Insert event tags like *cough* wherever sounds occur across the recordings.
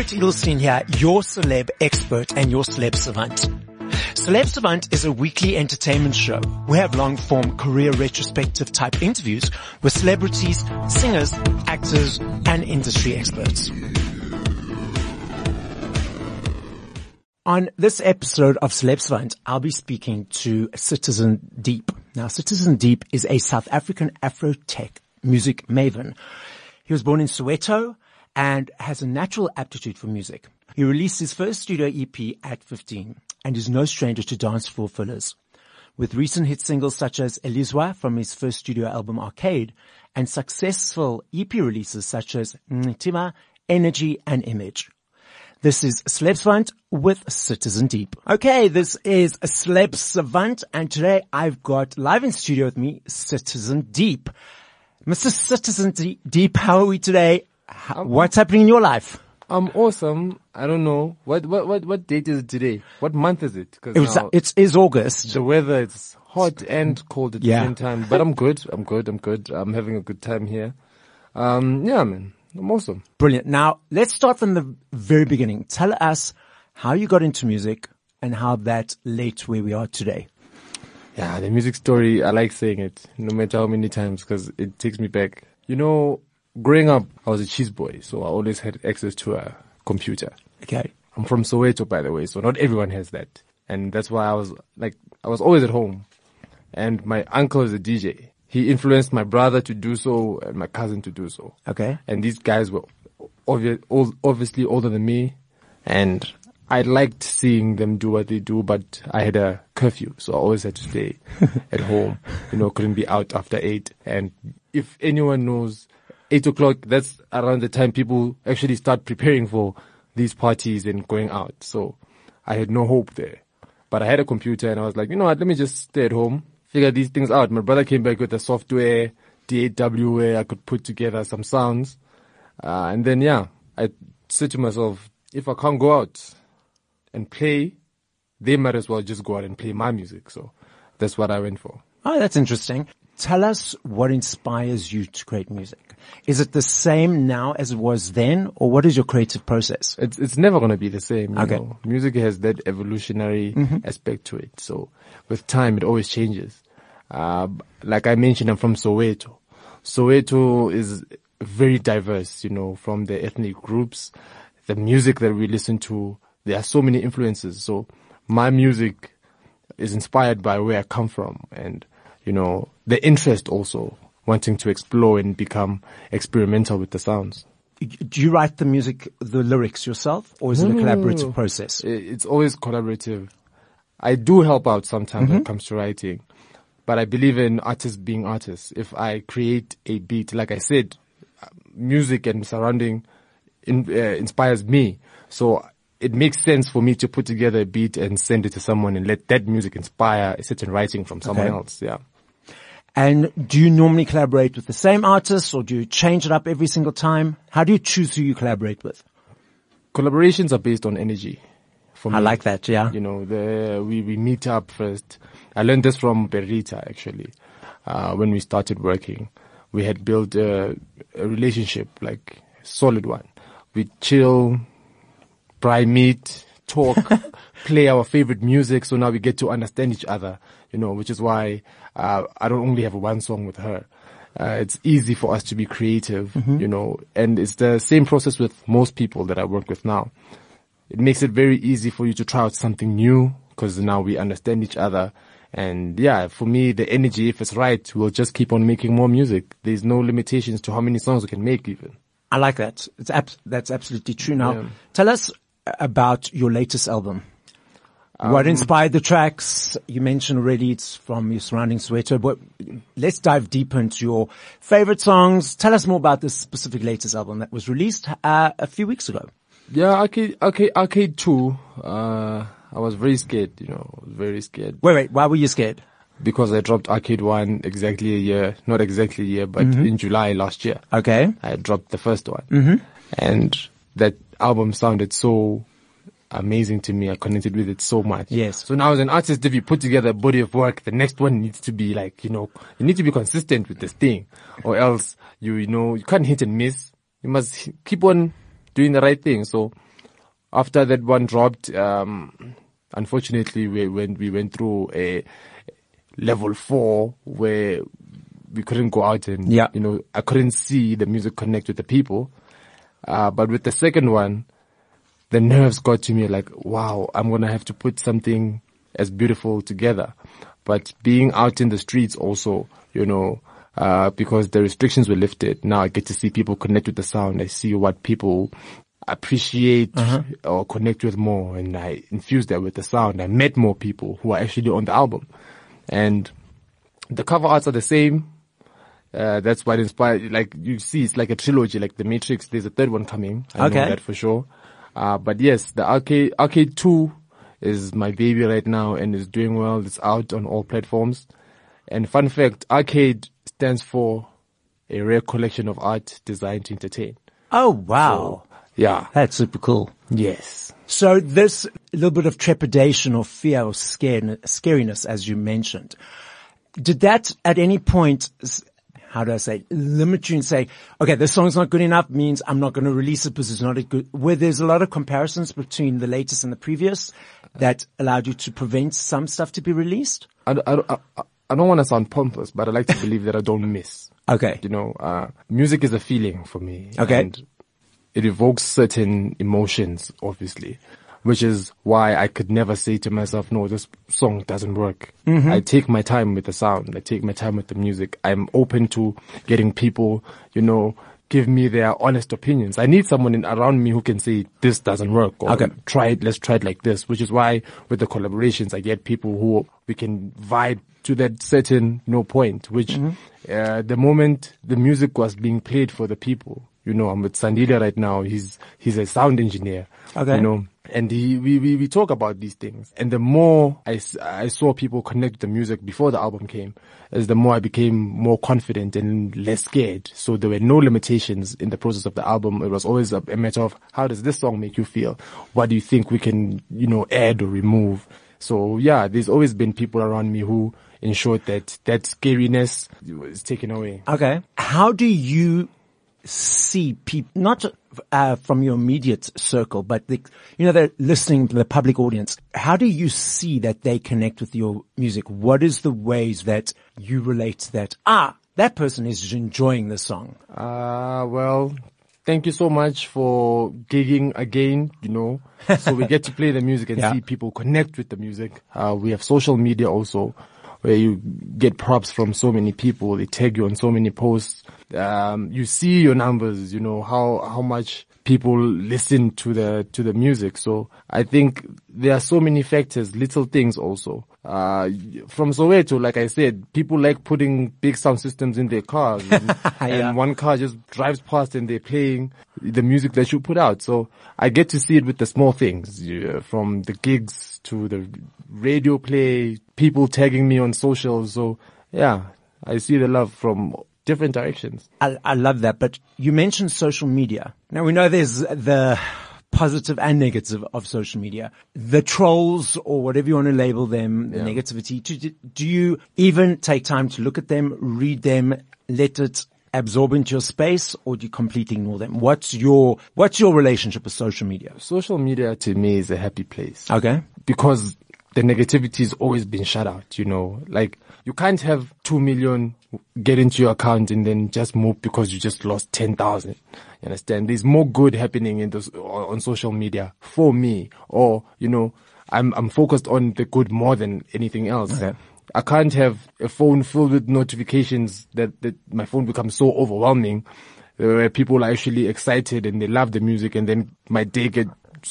Barrett Edelstein here, your celeb expert and your celeb savant. Celeb Savant is a weekly entertainment show. We have long form career retrospective type interviews with celebrities, singers, actors, and industry experts. On this episode of Celeb Savant, I'll be speaking to Citizen Deep. Now, Citizen Deep is a South African Afro tech music maven. He was born in Soweto and has a natural aptitude for music. He released his first studio EP at 15 and is no stranger to dance floor fillers. With recent hit singles such as Elizwa from his first studio album Arcade and successful EP releases such as Ntima, Energy and Image. This is Savant with Citizen Deep. Okay, this is Savant and today I've got live in studio with me Citizen Deep. Mr. Citizen Deep, how are we today? How, what's happening in your life? I'm awesome. I don't know what what what what date is it today? What month is it? Cause it was, it is August. The weather is hot and cold at yeah. the same time, but I'm good. I'm good. I'm good. I'm having a good time here. Um, yeah, man, I'm awesome. Brilliant. Now let's start from the very beginning. Tell us how you got into music and how that led to where we are today. Yeah, the music story. I like saying it, no matter how many times, because it takes me back. You know, growing up, I was a cheese boy, so I always had access to a computer. Okay. I'm from Soweto, by the way, so not everyone has that. And that's why I was like, I was always at home. And my uncle is a DJ. He influenced my brother to do so and my cousin to do so. Okay. And these guys were obvi- obviously older than me. And I liked seeing them do what they do, but I had a curfew, so I always had to stay *laughs* at home. You know, couldn't be out after eight. And if anyone knows eight o'clock, that's around the time people actually start preparing for these parties and going out. So I had no hope there. But I had a computer and I was like, you know what, let me just stay at home, figure these things out. My brother came back with the software, DAW where I could put together some sounds. Uh, and then yeah, I said to myself, if I can't go out and play, they might as well just go out and play my music. So that's what I went for. Oh, that's interesting. Tell us what inspires you to create music. Is it the same now as it was then, or what is your creative process? It's it's never going to be the same. okay. Know? Music has that evolutionary mm-hmm. aspect to it. So with time, it always changes. Uh, like I mentioned, I'm from Soweto. Soweto is very diverse, you know, from the ethnic groups, the music that we listen to. There are so many influences. So my music is inspired by where I come from and you know, the interest also wanting to explore and become experimental with the sounds. Do you write the music, the lyrics yourself, or is no, it a collaborative process? It's always collaborative. I do help out sometimes mm-hmm. when it comes to writing, but I believe in artists being artists. If I create a beat, like I said, music and surrounding in, uh, inspires me. So it makes sense for me to put together a beat and send it to someone and let that music inspire a certain writing from someone okay. else. Yeah. And do you normally collaborate with the same artists or do you change it up every single time? How do you choose who you collaborate with? Collaborations are based on energy. For me, I like that, yeah. You know, the, we, we meet up first. I learned this from Berita actually, uh, when we started working. We had built a, a relationship, like solid one. We chill, fry meat, talk, *laughs* play our favorite music. So now we get to understand each other, you know, which is why, uh, I don't only have one song with her. Uh, it's easy for us to be creative, mm-hmm. you know, and it's the same process with most people that I work with now. It makes it very easy for you to try out something new because now we understand each other. And yeah, for me, the energy, if it's right, we'll just keep on making more music. There's no limitations to how many songs we can make even. I like that. It's ab- that's absolutely true. Now, yeah. tell us about your latest album. Um, what inspired the tracks? You mentioned already it's from your surrounding Soweto, but let's dive deeper into your favorite songs. Tell us more about this specific latest album that was released uh, a few weeks ago. Yeah, Arcade, Arcade, Arcade 2, uh, I was very scared, you know, very scared. Wait, wait, why were you scared? Because I dropped Arcade 1 exactly a year, not exactly a year, but mm-hmm. in July last year. Okay. I dropped the first one. Mm-hmm. And that album sounded so amazing to me. I connected with it so much. Yes. So now as an artist, if you put together a body of work, the next one needs to be like, you know, you need to be consistent with this thing or else you, you know, you can't hit and miss. You must keep on doing the right thing. So after that one dropped, um, unfortunately, we went we went through a level four where we couldn't go out and Yeah. you know I couldn't see the music connect with the people. Uh, but with the second one, the nerves got to me like, wow, I'm gonna have to put something as beautiful together. But being out in the streets also, you know, uh, because the restrictions were lifted, now I get to see people connect with the sound. I see what people appreciate or connect with more and I infuse that with the sound. I met more people who are actually on the album and the cover arts are the same. Uh, that's what inspired, like you see, it's like a trilogy, like The Matrix. There's a third one coming. I Okay. know that for sure. Uh, but yes, the arcade, arcade 2 is my baby right now and is doing well. It's out on all platforms. And fun fact, arcade stands for a rare collection of art designed to entertain. Oh, wow. Yeah. That's super cool. Yes. So this little bit of trepidation or fear or scare, scariness, as you mentioned, did that at any point, how do I say, limit you and say, okay, this song's not good enough means I'm not going to release it because it's not a good, where there's a lot of comparisons between the latest and the previous that allowed you to prevent some stuff to be released? I, I, I, I don't want to sound pompous, but I like to believe that I don't *laughs* miss. Okay. You know, uh, music is a feeling for me. Okay. And it evokes certain emotions, obviously, which is why I could never say to myself, no, this song doesn't work. I take my time with the sound. I take my time with the music. I'm open to getting people, you know, give me their honest opinions. I need someone in, around me who can say, this doesn't work or Okay. try it, let's try it like this, which is why with the collaborations, I get people who we can vibe to that certain no point, which, uh, the moment the music was being played for the people, you know, I'm with Sandile right now. He's, he's a sound engineer. Okay. You know, and we, we, we talk about these things. And the more I, I saw people connect the music before the album came, as the more I became more confident and less scared. So there were no limitations in the process of the album. It was always a, a matter of how does this song make you feel? What do you think we can, you know, add or remove? So yeah, there's always been people around me who ensured that that scariness was taken away. Okay. How do you see people, not uh, from your immediate circle, but the, you know, they're listening to the public audience. How do you see that they connect with your music? What is the ways that you relate to that? Ah, that person is enjoying the song. Uh, well, thank you so much for gigging again, you know, so we get to play the music and *laughs* Yeah. see people connect with the music. Uh, we have social media also where you get props from so many people. They tag you on so many posts. Um, you see your numbers, you know, how, how much people listen to the, to the music. So I think there are so many factors, little things also. Uh, from Soweto, like I said, people like putting big sound systems in their cars *laughs* and, Yeah. and one car just drives past and they're playing the music that you put out. So I get to see it with the small things, yeah, from the gigs to the radio play, people tagging me on socials. So yeah, I see the love from different directions. I, I love that, but you mentioned social media. Now we know there's the positive and negative of social media. The trolls or whatever you want to label them, the Yeah. negativity. Do, do you even take time to look at them, read them, let it absorb into your space or do you completely ignore them? What's your, what's your relationship with social media? Social media to me is a happy place. Okay. because the negativity has always been shut out, you know, like you can't have two million get into your account and then just move because you just lost 10,000. You understand? There's more good happening in those, on social media for me or, you know, I'm, I'm focused on the good more than anything else. Okay. I can't have a phone filled with notifications that, that my phone becomes so overwhelming where people are actually excited and they love the music and then my day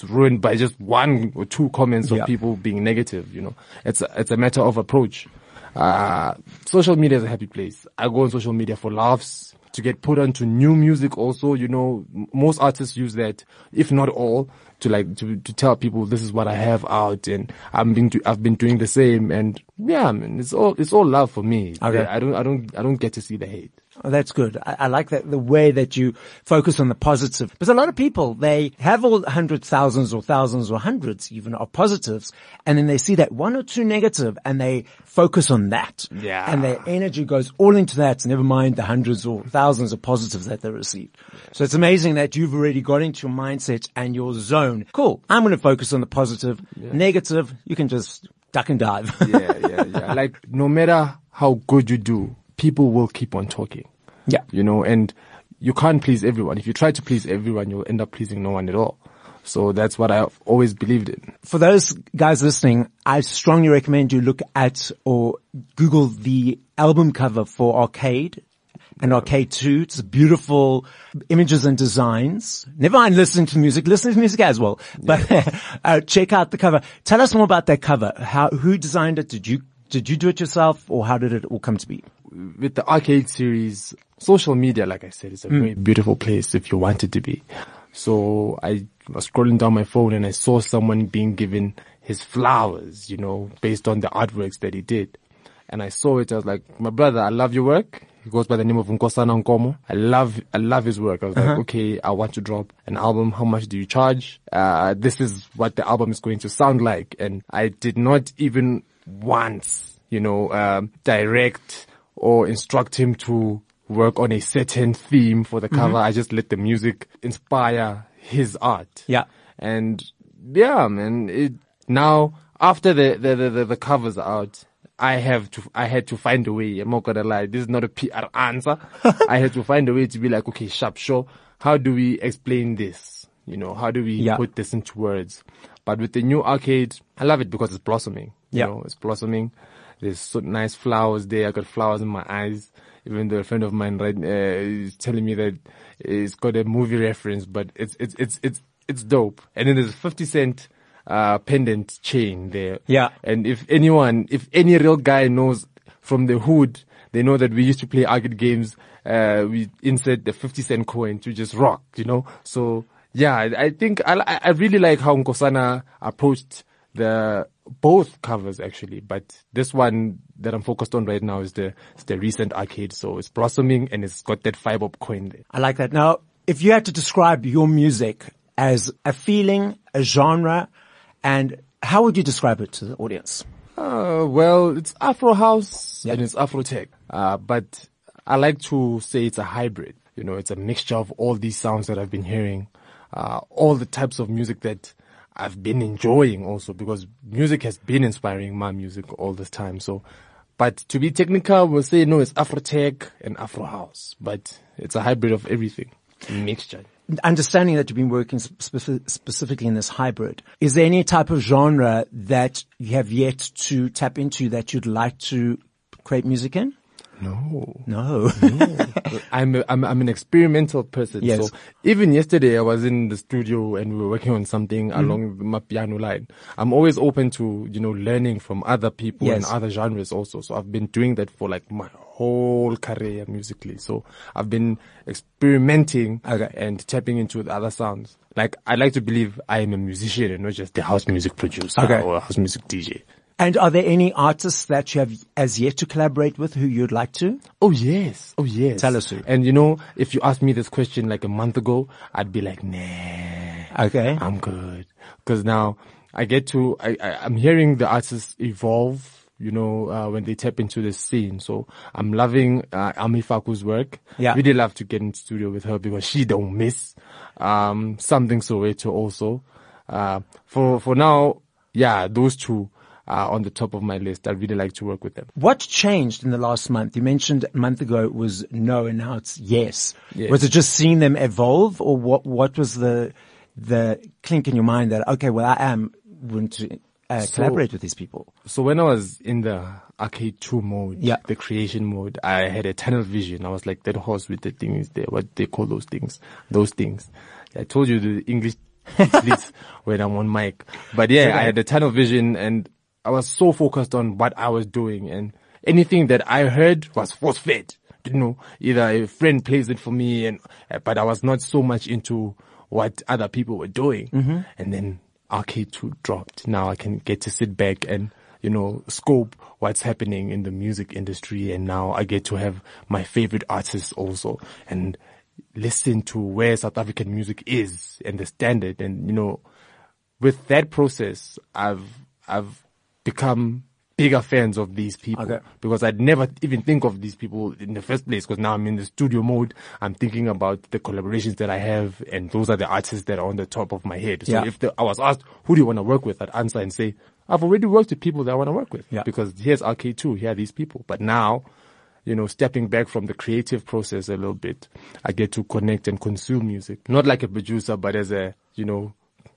ruined by just one or two comments Yeah. of people being negative, you know. It's a, it's a matter of approach. Uh, social media is a happy place. I go on social media for laughs, to get put onto new music also, you know, m- most artists use that, if not all, to like, to, to tell people this is what I have out and I'm been, do, I've been doing the same and yeah, I mean, it's all, it's all love for me. Okay. I don't, I don't, I don't get to see the hate. Oh, that's good. I, I, like that, the way that you focus on the positive. Because a lot of people, they have all hundreds, thousands or thousands or hundreds even of positives. And then they see that one or two negative and they focus on that. Yeah. And their energy goes all into that. Never mind the hundreds or thousands of positives that they received. So it's amazing that you've already got into your mindset and your zone. Cool. I'm going to focus on the positive. Yeah. Negative, you can just duck and dive. yeah, yeah, yeah. *laughs* Like no matter how good you do, people will keep on talking. Yeah. You know, and you can't please everyone. If you try to please everyone, you'll end up pleasing no one at all. So that's what I've always believed in. For those guys listening, I strongly recommend you look at or Google the album cover for Arcade and Arcade 2. It's beautiful images and designs. Never mind listening to music, listen to music as well. But *laughs* uh, check out the cover. Tell us more about that cover. How, who designed it? Did you did you do it yourself or how did it all come to be? With the arcade series, social media, like I said, is a mm. very beautiful place if you want it to be. So I was scrolling down my phone and I saw someone being given his flowers, you know, based on the artworks that he did. And I saw it, I was like, my brother, I love your work. He goes by the name of Nkosana Nkomo. I love, I love his work. I was uh-huh. like, okay, I want to drop an album. How much do you charge? Uh, this is what the album is going to sound like. And I did not even once, you know, um, direct or instruct him to work on a certain theme for the cover. Mm-hmm. I just let the music inspire his art. Yeah. And yeah, man, it, now after the, the, the, the, covers out, I have to, I had to find a way. I'm not gonna lie. This is not a PR answer. *laughs* I had to find a way to be like, okay, sharp, sure. How do we explain this? You know, how do we yeah. put this into words? But with the new arcade, I love it because it's blossoming. You yeah. know, it's blossoming. There's so nice flowers there. I got flowers in my eyes. Even though a friend of mine right, uh, is telling me that it's got a movie reference, but it's, it's, it's, it's, it's dope. And then there's a 50 cent, uh, pendant chain there. Yeah. And if anyone, if any real guy knows from the hood, they know that we used to play arcade games. Uh, we insert the 50 cent coin to just rock, you know? So yeah, I think I, I really like how Nkosana approached the both covers actually, but this one that I'm focused on right now is the is the recent arcade. So it's blossoming and it's got that five up coin there. I like that. Now, if you had to describe your music as a feeling, a genre, and how would you describe it to the audience? Uh, well, it's Afro house yep. and it's Afro tech. Uh, but I like to say it's a hybrid. You know, it's a mixture of all these sounds that I've been hearing, uh, all the types of music that I've been enjoying also because music has been inspiring my music all this time. So, but to be technical, we'll say no, it's Afro tech and Afro house, but it's a hybrid of everything, mixture. Understanding that you've been working specifically in this hybrid, is there any type of genre that you have yet to tap into that you'd like to create music in? No. No. no. *laughs* I'm, a, I'm, I'm an experimental person. Yes. So even yesterday I was in the studio and we were working on something mm. along my piano line. I'm always open to, you know, learning from other people yes. and other genres also. So I've been doing that for like my whole career musically. So I've been experimenting okay. and tapping into the other sounds. Like I like to believe I am a musician and not just a house music producer okay. or house music DJ. And are there any artists that you have as yet to collaborate with who you'd like to? Oh yes. Oh yes. Tell us who. And you know, if you asked me this question like a month ago, I'd be like, nah. Okay. I'm good. Cause now I get to, I, I am hearing the artists evolve you know, uh, when they tap into the scene. So I'm loving, uh, Ami Faku's work. Yeah. Really love to get in studio with her because she don't miss, um, something Soweto also. Uh, for, for now, yeah, those two are on the top of my list. I really like to work with them. What changed in the last month? You mentioned a month ago it was no and now it's yes. yes. Was it just seeing them evolve or what, what was the, the clink in your mind that, okay, well, I am going to uh, so, collaborate with these people? So when I was in the arcade 2 mode, yeah. the creation mode, I had a tunnel vision. I was like that horse with the things there, what they call those things, those things. I told you the English *laughs* when I'm on mic. But yeah, I had a tunnel vision and I was so focused on what I was doing and anything that I heard was force fed. You know, either a friend plays it for me and, uh, but I was not so much into what other people were doing. Mm-hmm. And then Arcade 2 dropped. Now I can get to sit back and you know, scope what's happening in the music industry. And now I get to have my favorite artists also and listen to where South African music is and the standard. And, you know, with that process, I've, I've become bigger fans of these people Okay. because I'd never even think of these people in the first place because now I'm in the studio mode. I'm thinking about the collaborations that I have and those are the artists that are on the top of my head. So Yeah. if the, I was asked, who do you want to work with? I'd answer and say, I've already worked with people that I want to work with Yeah. because here's Arcade 2, here are these people. But now, you know, stepping back from the creative process a little bit, I get to connect and consume music, not like a producer, but as a, you know,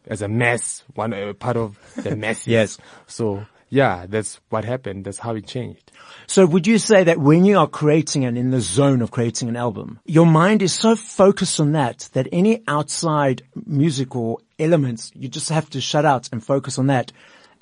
as a mess, one uh, part of the *laughs* mess. Yes. So yeah, that's what happened. That's how it changed. So would you say that when you are creating and in the zone of creating an album, your mind is so focused on that that any outside musical elements, you just have to shut out and focus on that.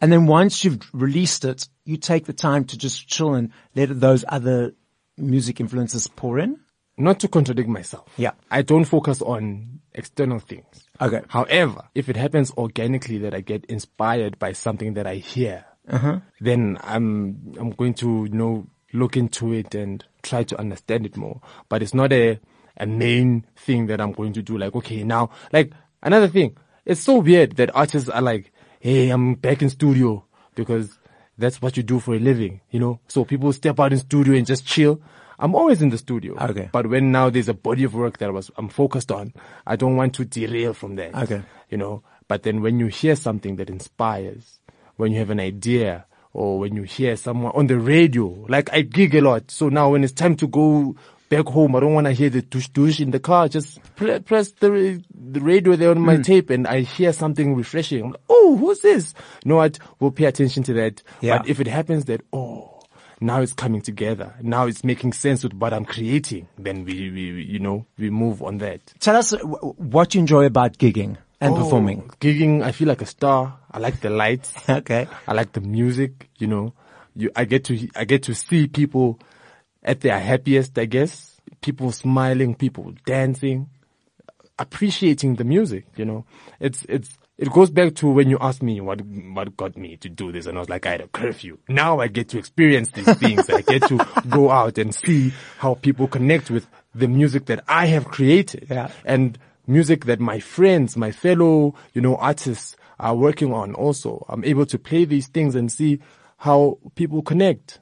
And then once you've released it, you take the time to just chill and let those other music influences pour in? Not to contradict myself. Yeah. I don't focus on external things. Okay. However, if it happens organically that I get inspired by something that I hear, Uh-huh. then I'm I'm going to you know look into it and try to understand it more. But it's not a a main thing that I'm going to do. Like okay, now like another thing. It's so weird that artists are like, hey, I'm back in studio because that's what you do for a living, you know. So people step out in studio and just chill. I'm always in the studio. Okay. But when now there's a body of work that I was I'm focused on, I don't want to derail from that. Okay. You know. But then when you hear something that inspires, when you have an idea, or when you hear someone on the radio, like I gig a lot. So now when it's time to go back home, I don't want to hear the tush tush in the car. Just pre- press the the radio there on my Hmm. tape, and I hear something refreshing. I'm like, oh, who's this? You know what? We'll pay attention to that. Yeah. But if it happens that oh now it's coming together. Now it's making sense with what I'm creating. Then we, we, you know, we move on that. Tell us what you enjoy about gigging and oh, performing. Oh, gigging, I feel like a star. I like the lights. *laughs* Okay. I like the music. You know, you, I get to, I get to see people at their happiest, I guess. People smiling, people dancing, appreciating the music. You know, it's, it's, it goes back to when you asked me what what got me to do this, and I was like, I had a curfew. Now I get to experience these *laughs* things. I get to go out and see how people connect with the music that I have created, Yeah. and music that my friends, my fellow, you know, artists are working on. Also, I'm able to play these things and see how people connect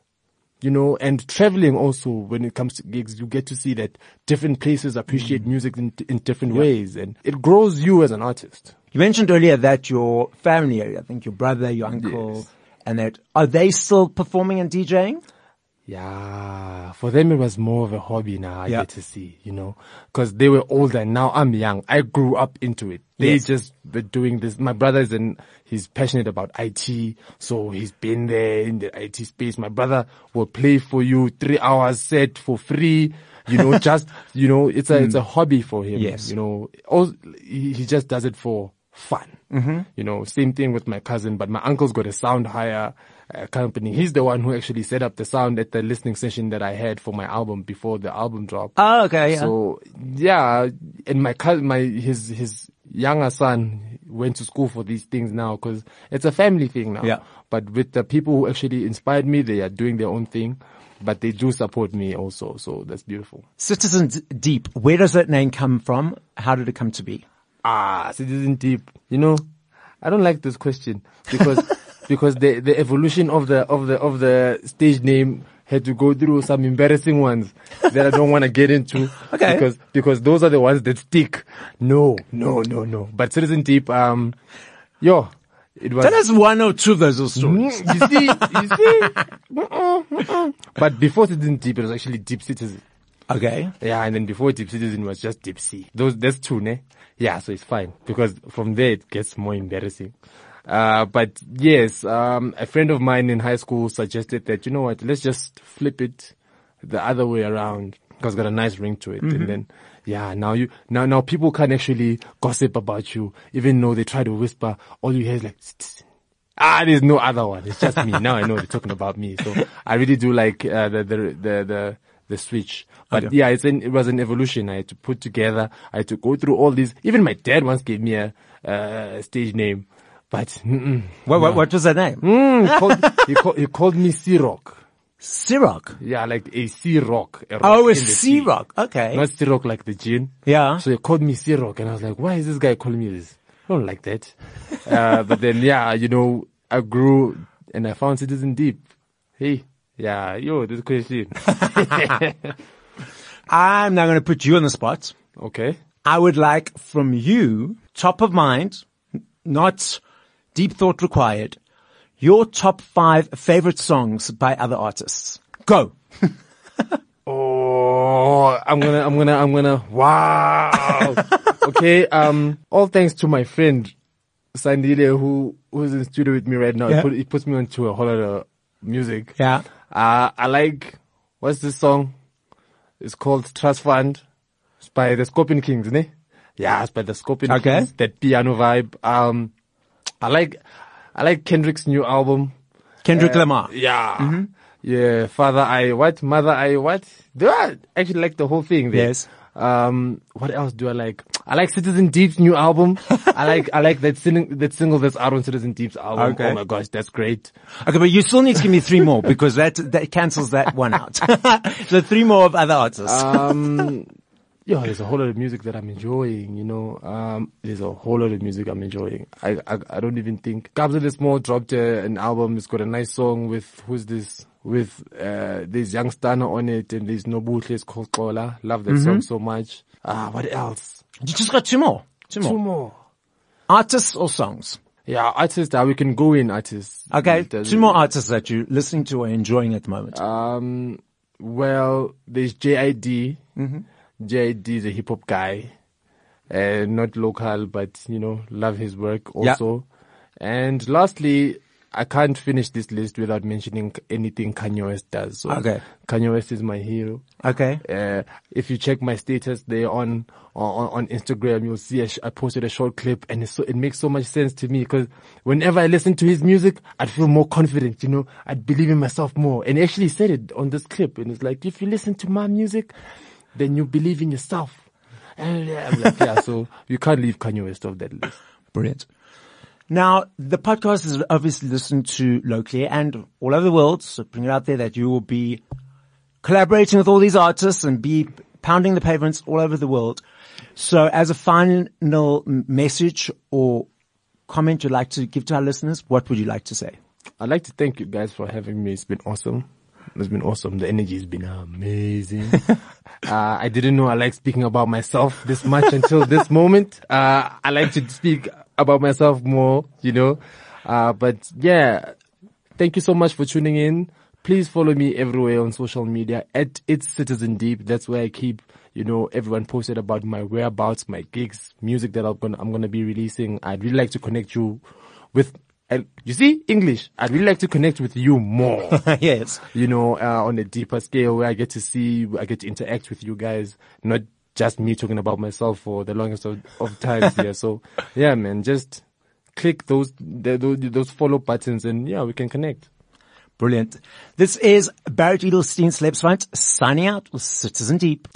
you know, and traveling also when it comes to gigs, you get to see that different places appreciate mm. music in, in different ways and it grows you as an artist. You mentioned earlier that your family, I think your brother, your uncle, Yes. and that, are they still performing and DJing? Yeah, for them it was more of a hobby now. I Yeah. get to see, you know, because they were older. and Now I'm young. I grew up into it. They Yes. just were doing this. My brother is in. He's passionate about IT, so he's been there in the IT space. My brother will play for you three hours set for free. You know, *laughs* just you know, it's a it's a hobby for him. Yes. you know, all, he, he just does it for fun. Mm-hmm. You know, same thing with my cousin, but my uncle's got a sound hire company. He's the one who actually set up the sound at the listening session that I had for my album before the album dropped. Oh, okay. Yeah. So yeah, and my cousin, my his his younger son went to school for these things now because it's a family thing now. Yeah. But with the people who actually inspired me, they are doing their own thing, but they do support me also. So that's beautiful. Citizen Deep, where does that name come from? How did it come to be? Ah, Citizen Deep. You know, I don't like this question because *laughs* because the the evolution of the of the of the stage name had to go through some embarrassing ones that I don't want to get into. *laughs* Okay. Because because those are the ones that stick. No, no, no, no. But Citizen Deep, um, yo, it was. Tell us one or two of those Mm, stories. you see, you see. Mm-mm, mm-mm. But before Citizen Deep, it was actually Deep Citizen. Okay. Yeah, and then before Deep Citizen was just Deep Sea. Those, that's two, ne? Yeah, so it's fine because from there it gets more embarrassing. Uh, but yes, um, a friend of mine in high school suggested that, you know what, let's just flip it the other way around because it's got a nice ring to it. And then, yeah, now you, now, now people can actually gossip about you, even though they try to whisper, all you hear is like, Ah, there's no other one. It's just me. Now I know they're talking about me. So I really do like uh, the, the the the the switch. But Okay. yeah, it's an, it was an evolution. I had to put together. I had to go through all these. Even my dad once gave me a uh, stage name, But What, what, what was that name? mm, he, called, he, called, he called me Sea Rock. Siroc. Yeah, like a sea rock. A rock Oh, a sea rock. Okay. Not sea rock like the gin. Yeah. So he called me sea rock, and I was like, why is this guy calling me this? I don't like that. uh, but then, yeah, you know, I grew and I found Citizen Deep. Hey, yeah, yo, this question. *laughs* I'm now going to put you on the spot. okay. I would like from you, top of mind, not deep thought required, your top five favorite songs by other artists. Go. *laughs* Oh, I'm gonna, I'm gonna, I'm gonna, wow. *laughs* okay, um, all thanks to my friend, Sandile, who, who's in the studio with me right now. Yeah. He, put, he puts me onto a whole lot of music. Yeah. Uh, I like, what's this song? It's called Trust Fund. It's by the Scorpion Kings, ne? Yeah, it's by the Scorpion Okay. Kings. That piano vibe. Um, I like, I like Kendrick's new album. Kendrick Lamar. Yeah. Yeah. Father I what? Mother I what? Do I actually like the whole thing there? Yes. Um, what else do I like? I like Citizen Deep's new album. I like, I like that sing- that single that's out on Citizen Deep's album. Okay. Oh my gosh, that's great. Okay, but you still need to give me three more because that, that cancels that one out. *laughs* so three more of other artists. Um, yeah, there's a whole lot of music that I'm enjoying, you know. Um, there's a whole lot of music I'm enjoying. I, I, I don't even think. Kabza De Small dropped uh, an album. It's got a nice song with, who's this? With, uh, there's Young Stunna on it and there's Nobuhle, it's called Kola. Love that song so much. Ah, what else? you just got two more. Two more. Two more. Artists or songs? Yeah, artists that we can go in artists. Okay. Two more artists that you're listening to or enjoying at the moment. Um, well, there's JID. JID is a hip hop guy, uh, not local, but you know, love his work Yeah. also. And lastly, I can't finish this list without mentioning anything Kanye West does. So Okay. Kanye West is my hero. Okay. Uh, if you check my status there on, on, on Instagram, you'll see sh- I posted a short clip and it's so, it makes so much sense to me because whenever I listen to his music, I'd feel more confident, you know, I'd believe in myself more. And he actually said it on this clip and it's like, if you listen to my music, then you believe in yourself. And I'm like, yeah, so you can't leave Kanye West off that list. Brilliant. Now, the podcast is obviously listened to locally and all over the world. So bring it out there that you will be collaborating with all these artists and be pounding the pavements all over the world. So as a final message or comment you'd like to give to our listeners, what would you like to say? I'd like to thank you guys for having me. It's been awesome. It's been awesome. The energy has been amazing. *laughs* uh, I didn't know I like speaking about myself this much until this moment. Uh, I like to speak about myself more, you know. Uh, but yeah, thank you so much for tuning in. Please follow me everywhere on social media at It's Citizen Deep. That's where I keep, you know, everyone posted about my whereabouts, my gigs, music that I'm gonna, I'm gonna be releasing. I'd really like to connect you with, and you see, English. I'd really like to connect with you more. *laughs* yes. you know, uh, on a deeper scale where I get to see, I get to interact with you guys, not just me talking about myself for the longest of, of times here. So *laughs* yeah, man, just click those, the, those, those follow buttons and yeah, we can connect. Brilliant. This is Barrett Edelstein Celeb Savant signing out with Citizen Deep.